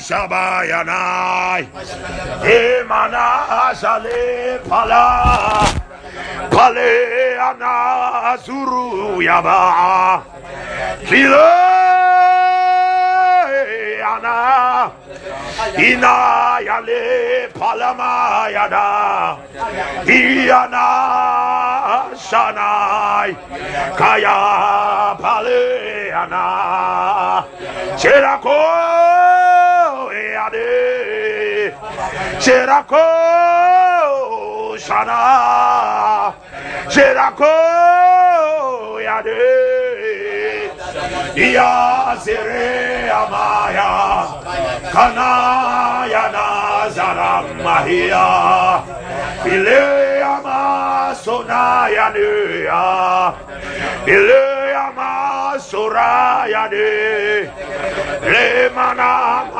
Shabayanai. Emana Shale Pala. Ana Zuru Yaba. Kile Ana. Ina Yale Palama Yada Iana Shanai. Kaya Pale Ana. Cherako Yade Cherako Shana Cherako Yade Yazire Amaya Kana Yana Zaramahia Ile Ama Sonaya Ile Ama Soraya De Le Mana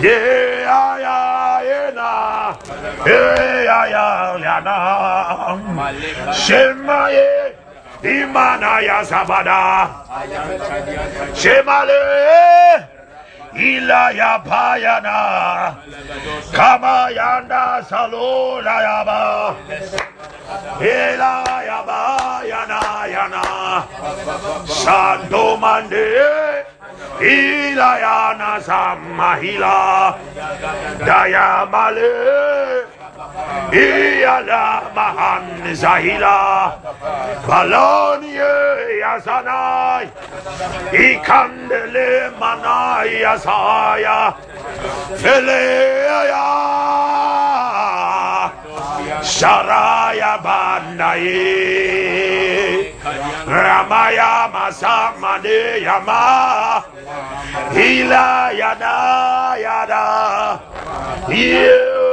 Yeah Ya Yena Yeah Ya Yana Shemaye Imana ya Zabada Shemale Ila ya Payana. Kama Yanda Salula Yaba Ila Yaba Yana Yana Sando Mande Ila Yana Samahila Dayamale Iyala mahan zahila Balonie yazanai Ikandele manai yazaya Feleya Sharaya bandai. Ramaya masamade yama. Hila yada yada Yeah,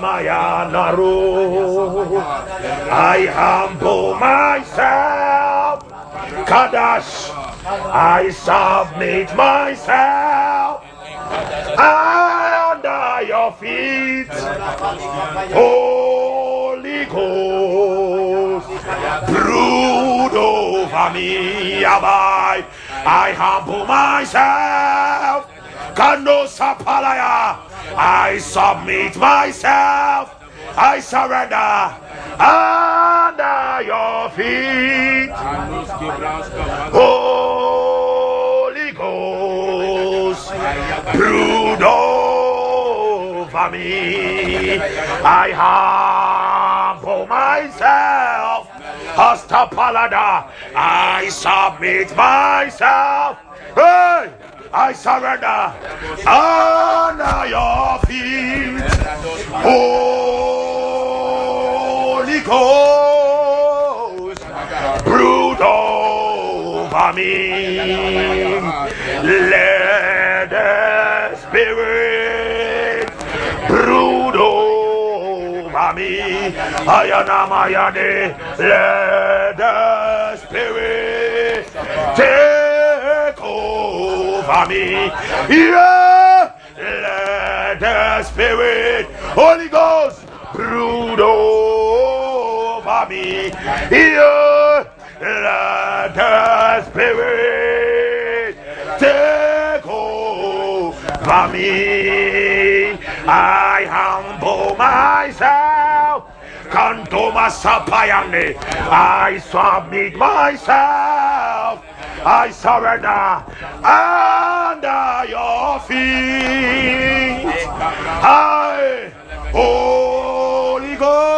Maya Naru. I humble myself, Kadash. I submit myself. Under your feet, Holy Ghost. Brood over me, Abai. I humble myself. Kando Sapalaya. I submit myself. I surrender under your feet. Holy Ghost, brood over me. I humble myself. Hasta palada. I submit myself. Hey! I surrender under your feet. Holy Ghost, brood over me. Let the Spirit Ayanamayade, let the Spirit take over me. Yeah, let the Spirit, Holy Ghost, brood over me. Yeah, let the Spirit take over me. I humble myself. Canto Masapayane. I submit myself. I surrender under your feet. I, Holy Ghost,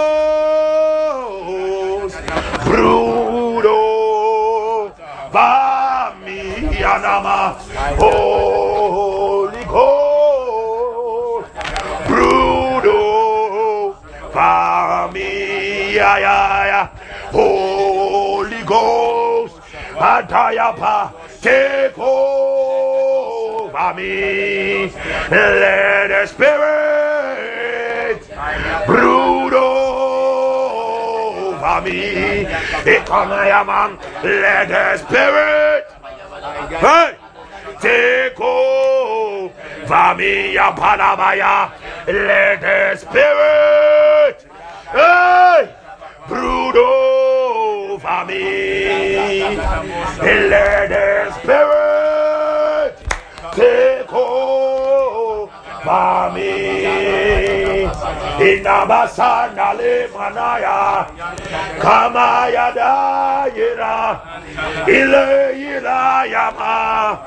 Atayapa, take over me. Let the Spirit brood over me. Let the Spirit hey, take over me. Let the Spirit hey, brood over me. Let the Spirit. Take over me. Inabasana le manaya kamaya da yira ile yira yama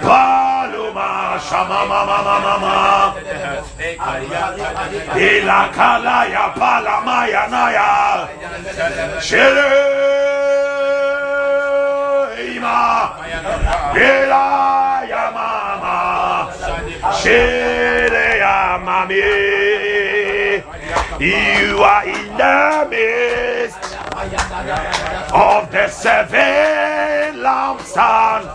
paluma shama mama mama mama ila kala ya palama ya naya shire Ima Ila Yama Shele Yamami you are in the midst of the seven lampstands.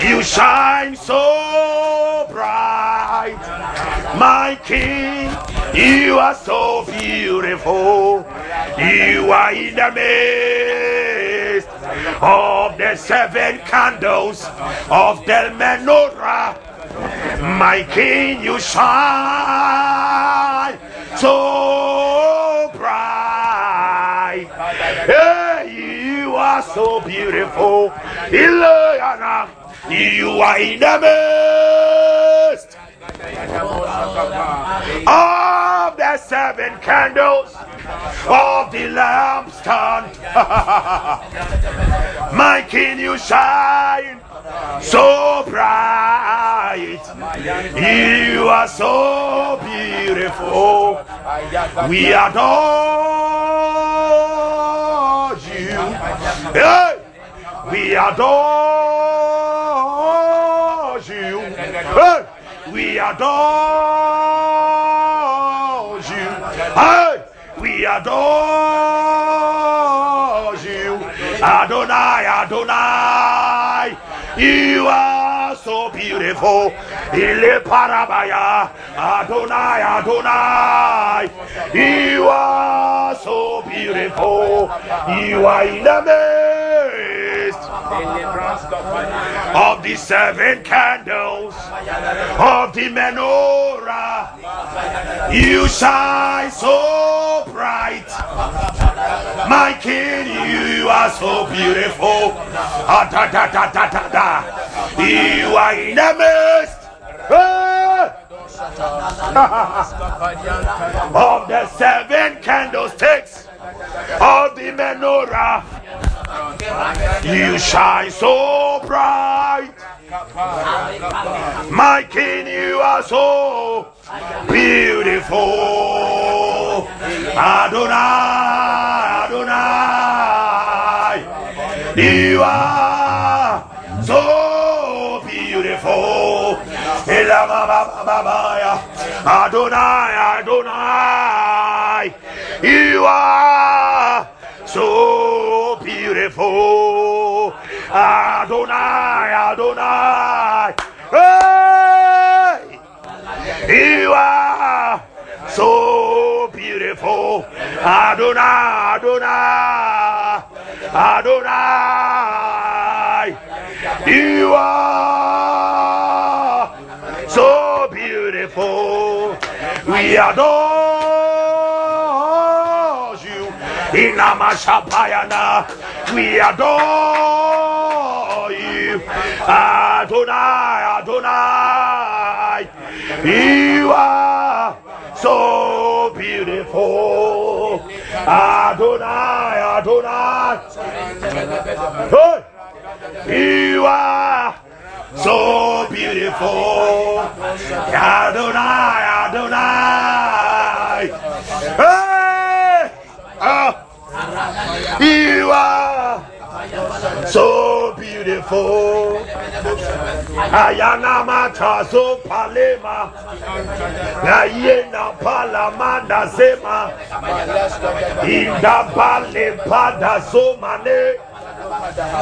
you shine so bright, my King. You are so beautiful. You are in the midst of the seven candles of the menorah. My King, you shine so bright. Hey, you are so beautiful. Ilayana, you are in the midst of the seven candles of the lampstand. My King, you shine so bright. You are so beautiful. We adore you. Hey! We adore you. Hey! We adore We adore you. Adonai, Adonai. You are so beautiful. Ile parabaya. Adonai, Adonai. You are so beautiful. You are in the of the seven candles of the menorah. You shine so bright. My king, you are so beautiful. Ah, da, da, da, da, da, da. You are in the midst. of the seven candlesticks of the menorah. You shine so bright. My king, you are so beautiful. Adonai, Adonai, you are so beautiful. Adonai, Adonai, you are so beautiful. Adonai, Adonai, hey, you are so beautiful. Adonai, Adonai, Adonai, you are so beautiful. We adore you. Inamashapayana, we adore you. Adonai, Adonai, you are so beautiful. Adonai, Adonai, you are so beautiful. Adonai, Adonai, hey, ah, you are so beautiful. Ayana matazo palema. Ayena palamanda zema. Inda pale pada somane.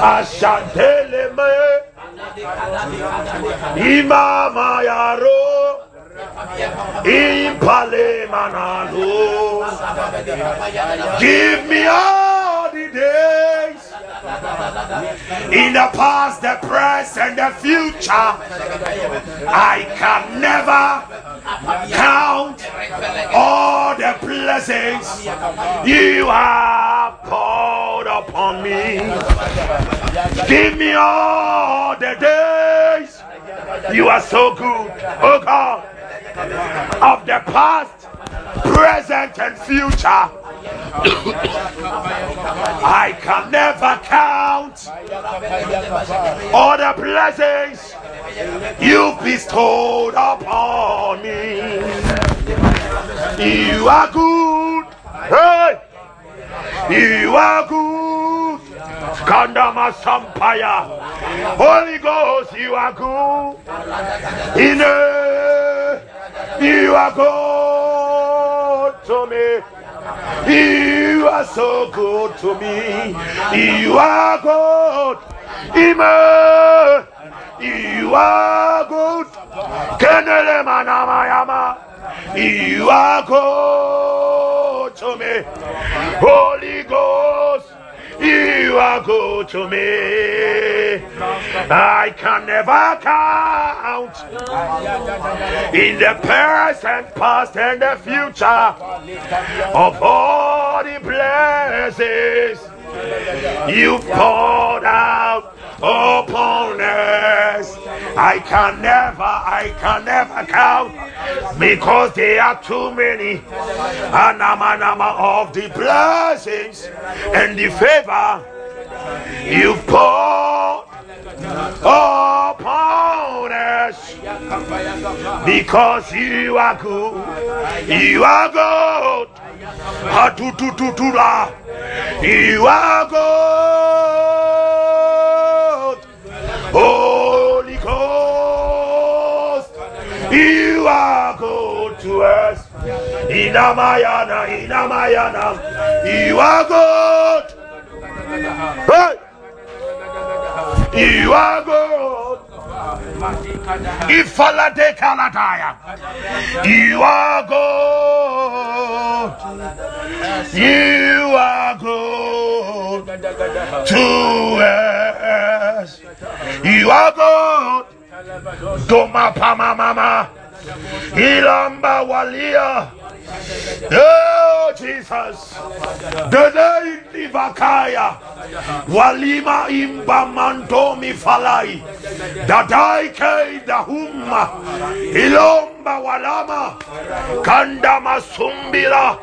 Ashantele me. Imama yaro. Impale manalo. Give me the days in the past, the present, the future. I can never count all the blessings you have poured upon me. Give me all the days You are so good, oh God, of the past, present, and future. I can never count all the blessings you've bestowed upon me. You are good. Hey! You are good. Kandama Sampaya. Holy Ghost, you are good. In you are good to me. You are so good to me. You are good. Ima. You are good. Kenele manamayama. You are good to me. Holy Ghost. You are good to me. I can never count in the present, past, and the future of all the blessings you poured out upon us. I can never, I can never count because there are too many anamanama of the blessings and the favor you poured upon us because you are good. You are good. You are good. Holy Ghost, you are good to us. Inamayana, Inamayana, you are good. Hey! You are good. Ifalade kaladaya. You are good. You are good to us. You are good. Doma pama mama. Ilamba walia. Oh Jesus. Dede Livakaya. Walima imba mandomi falai. Dadai ke dahumma. Ilomba walama. Kanda masumbila.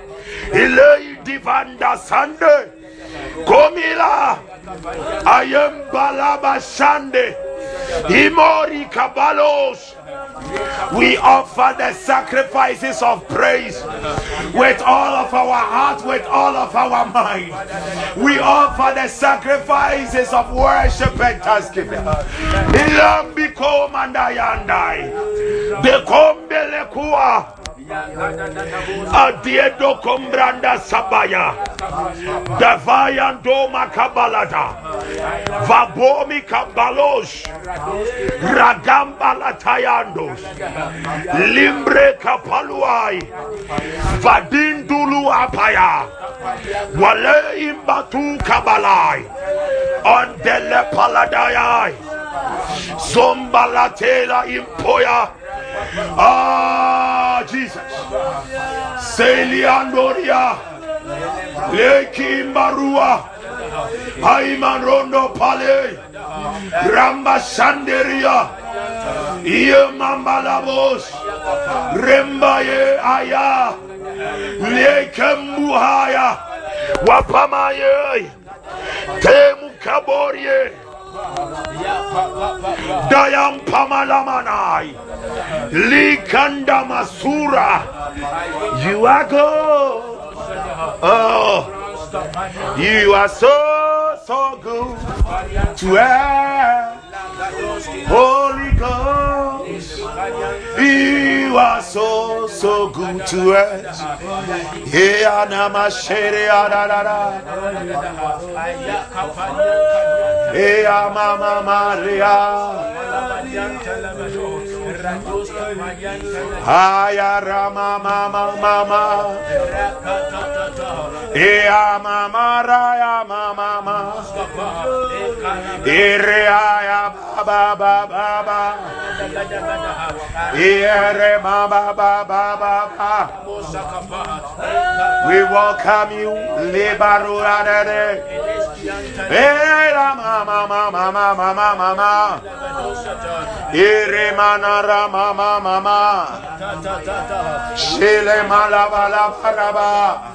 Ilei divanda sande. Komila. Ayembalaba sande. Imori kabalos. We offer the sacrifices of praise with all of our heart, with all of our mind. We offer the sacrifices of worship and thanksgiving. Ilambi. Adiedo kombranda sabaya. Davayando makabalada. Vabomi kabalos. Ragamba latayandos. Limbre kapaluai. Vadindulu apaya. Wale imbatu kabalai. Ondele paladayai. Zombalatela impoya. Ah, Jesus. Seliandoria. Leki Marua. Aiman Rondo Pale. Ramba Sanderia. Iye Mambalabos. Rembaye Aya. Lekembuhaya. Wapamaye. Temu Kaborie. Dayam Pamalamanai. Likanda Masura. You are good. Oh. You are so, so good to us. Holy Ghost, you are so, so good to us. Yeah, mama Maria. Haya Rama Mama Mama Ea Mama Raya Mama Mama Ere Aya Baba Baba Baba Ere Baba Baba Baba We welcome you Lebaru Adere Ere Mama Mama Mama Mama Ere mana. Rabra Mama Mama Shele Malabala Paraba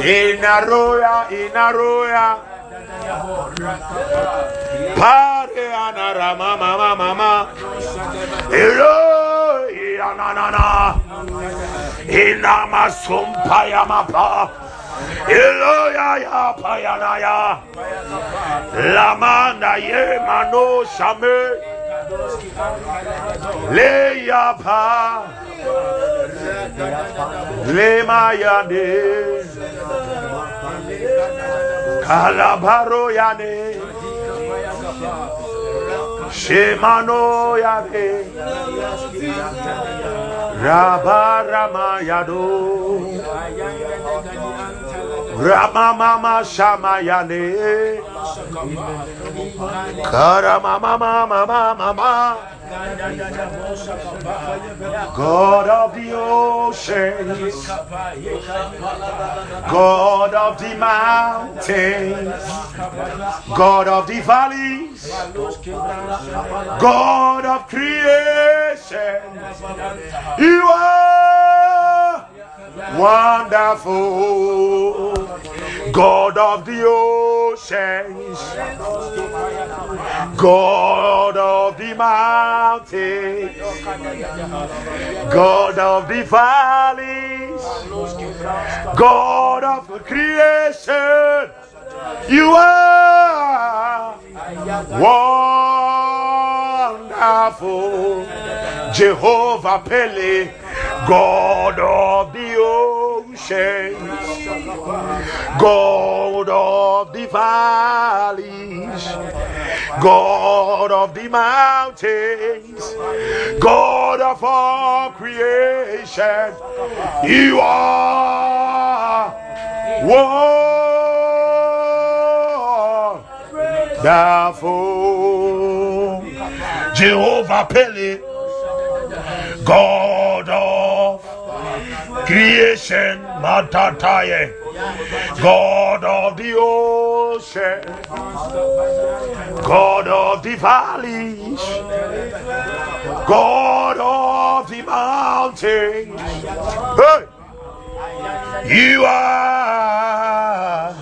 Inaroya Inaroya Pare Anara Mama Mama Mama Eloi Ananana Inama Sumpaya Mapa. Eloya ya. Payanaya. Lamanda ye mano shame. Le ya pa. Le mayande. Kalabaro yane. Shemano yane. Rabarama yado. God of the oceans, God of the mountains, God of the valleys, God of creation, you are wonderful. God of the oceans, God of the mountains, God of the valleys, God of creation, you are wonderful. Jehovah Pele, God of the oceans, God of the valleys, God of the mountains, God of all creation, you are wonderful. Jehovah Pele, God creation, Matataye, God of the ocean, God of the valleys, God of the mountains. Hey! You are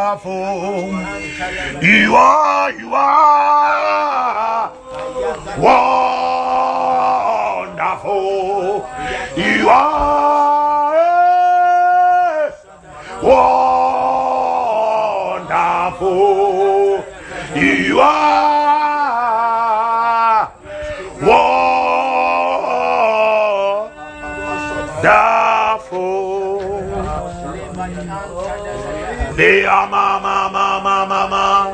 wonderful. You are, you are wonderful. Mama, mama, mama.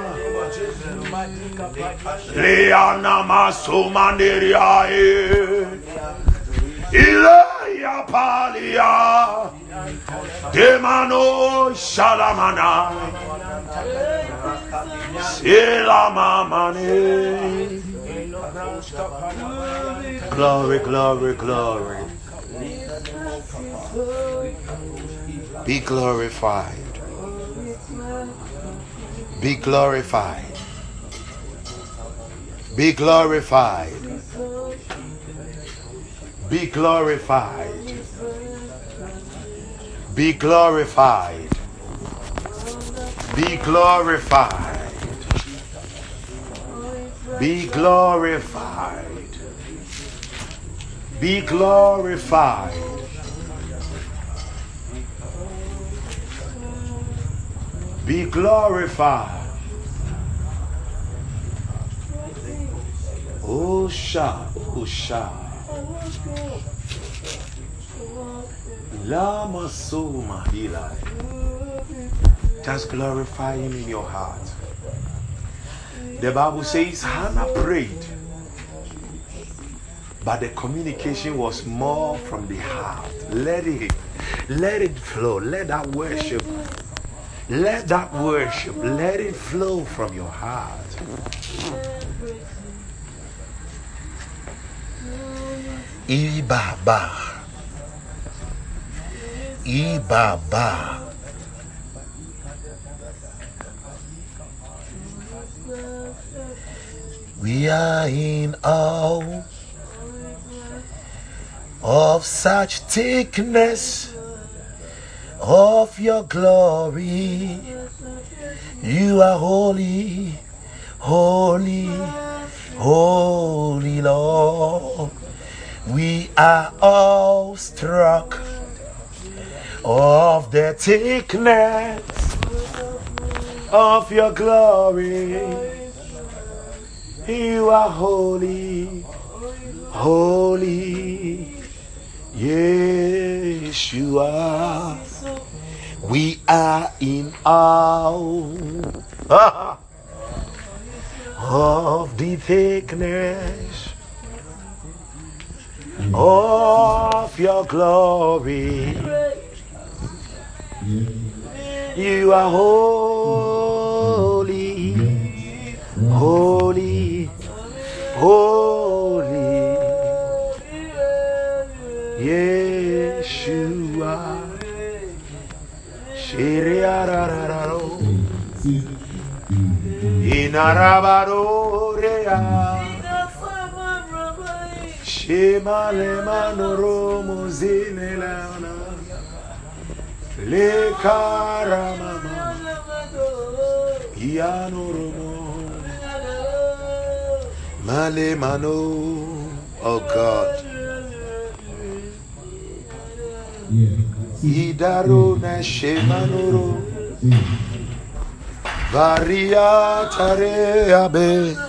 Demano shalamana. Silamamane. Glory, glory, glory. Be glorified. Be glorified. Be glorified. Be glorified. Be glorified. Be glorified. Be glorified. Be glorified. Be glorified. Osha, Osha. Lama Suma Hila. Just glorify him in your heart. The Bible says Hannah prayed, but the communication was more from the heart. Let it, let it flow. Let that worship Let that worship, let it flow from your heart. Ibaba. Ibaba. We are in awe of such thickness of your glory. You are holy, holy, holy Lord. We are all struck of the thickness of your glory. You are holy, holy, Yeshua. We are in awe of the thickness of your glory. You are holy, holy, holy, Yeshua. Shiriarararo. Inarabarorea. Shemale manoro muzine lana. Le karamama. Ianoromo. Male mano. Oh God. Idaro hmm. na shemanoro. Hmm. Varia tare abe.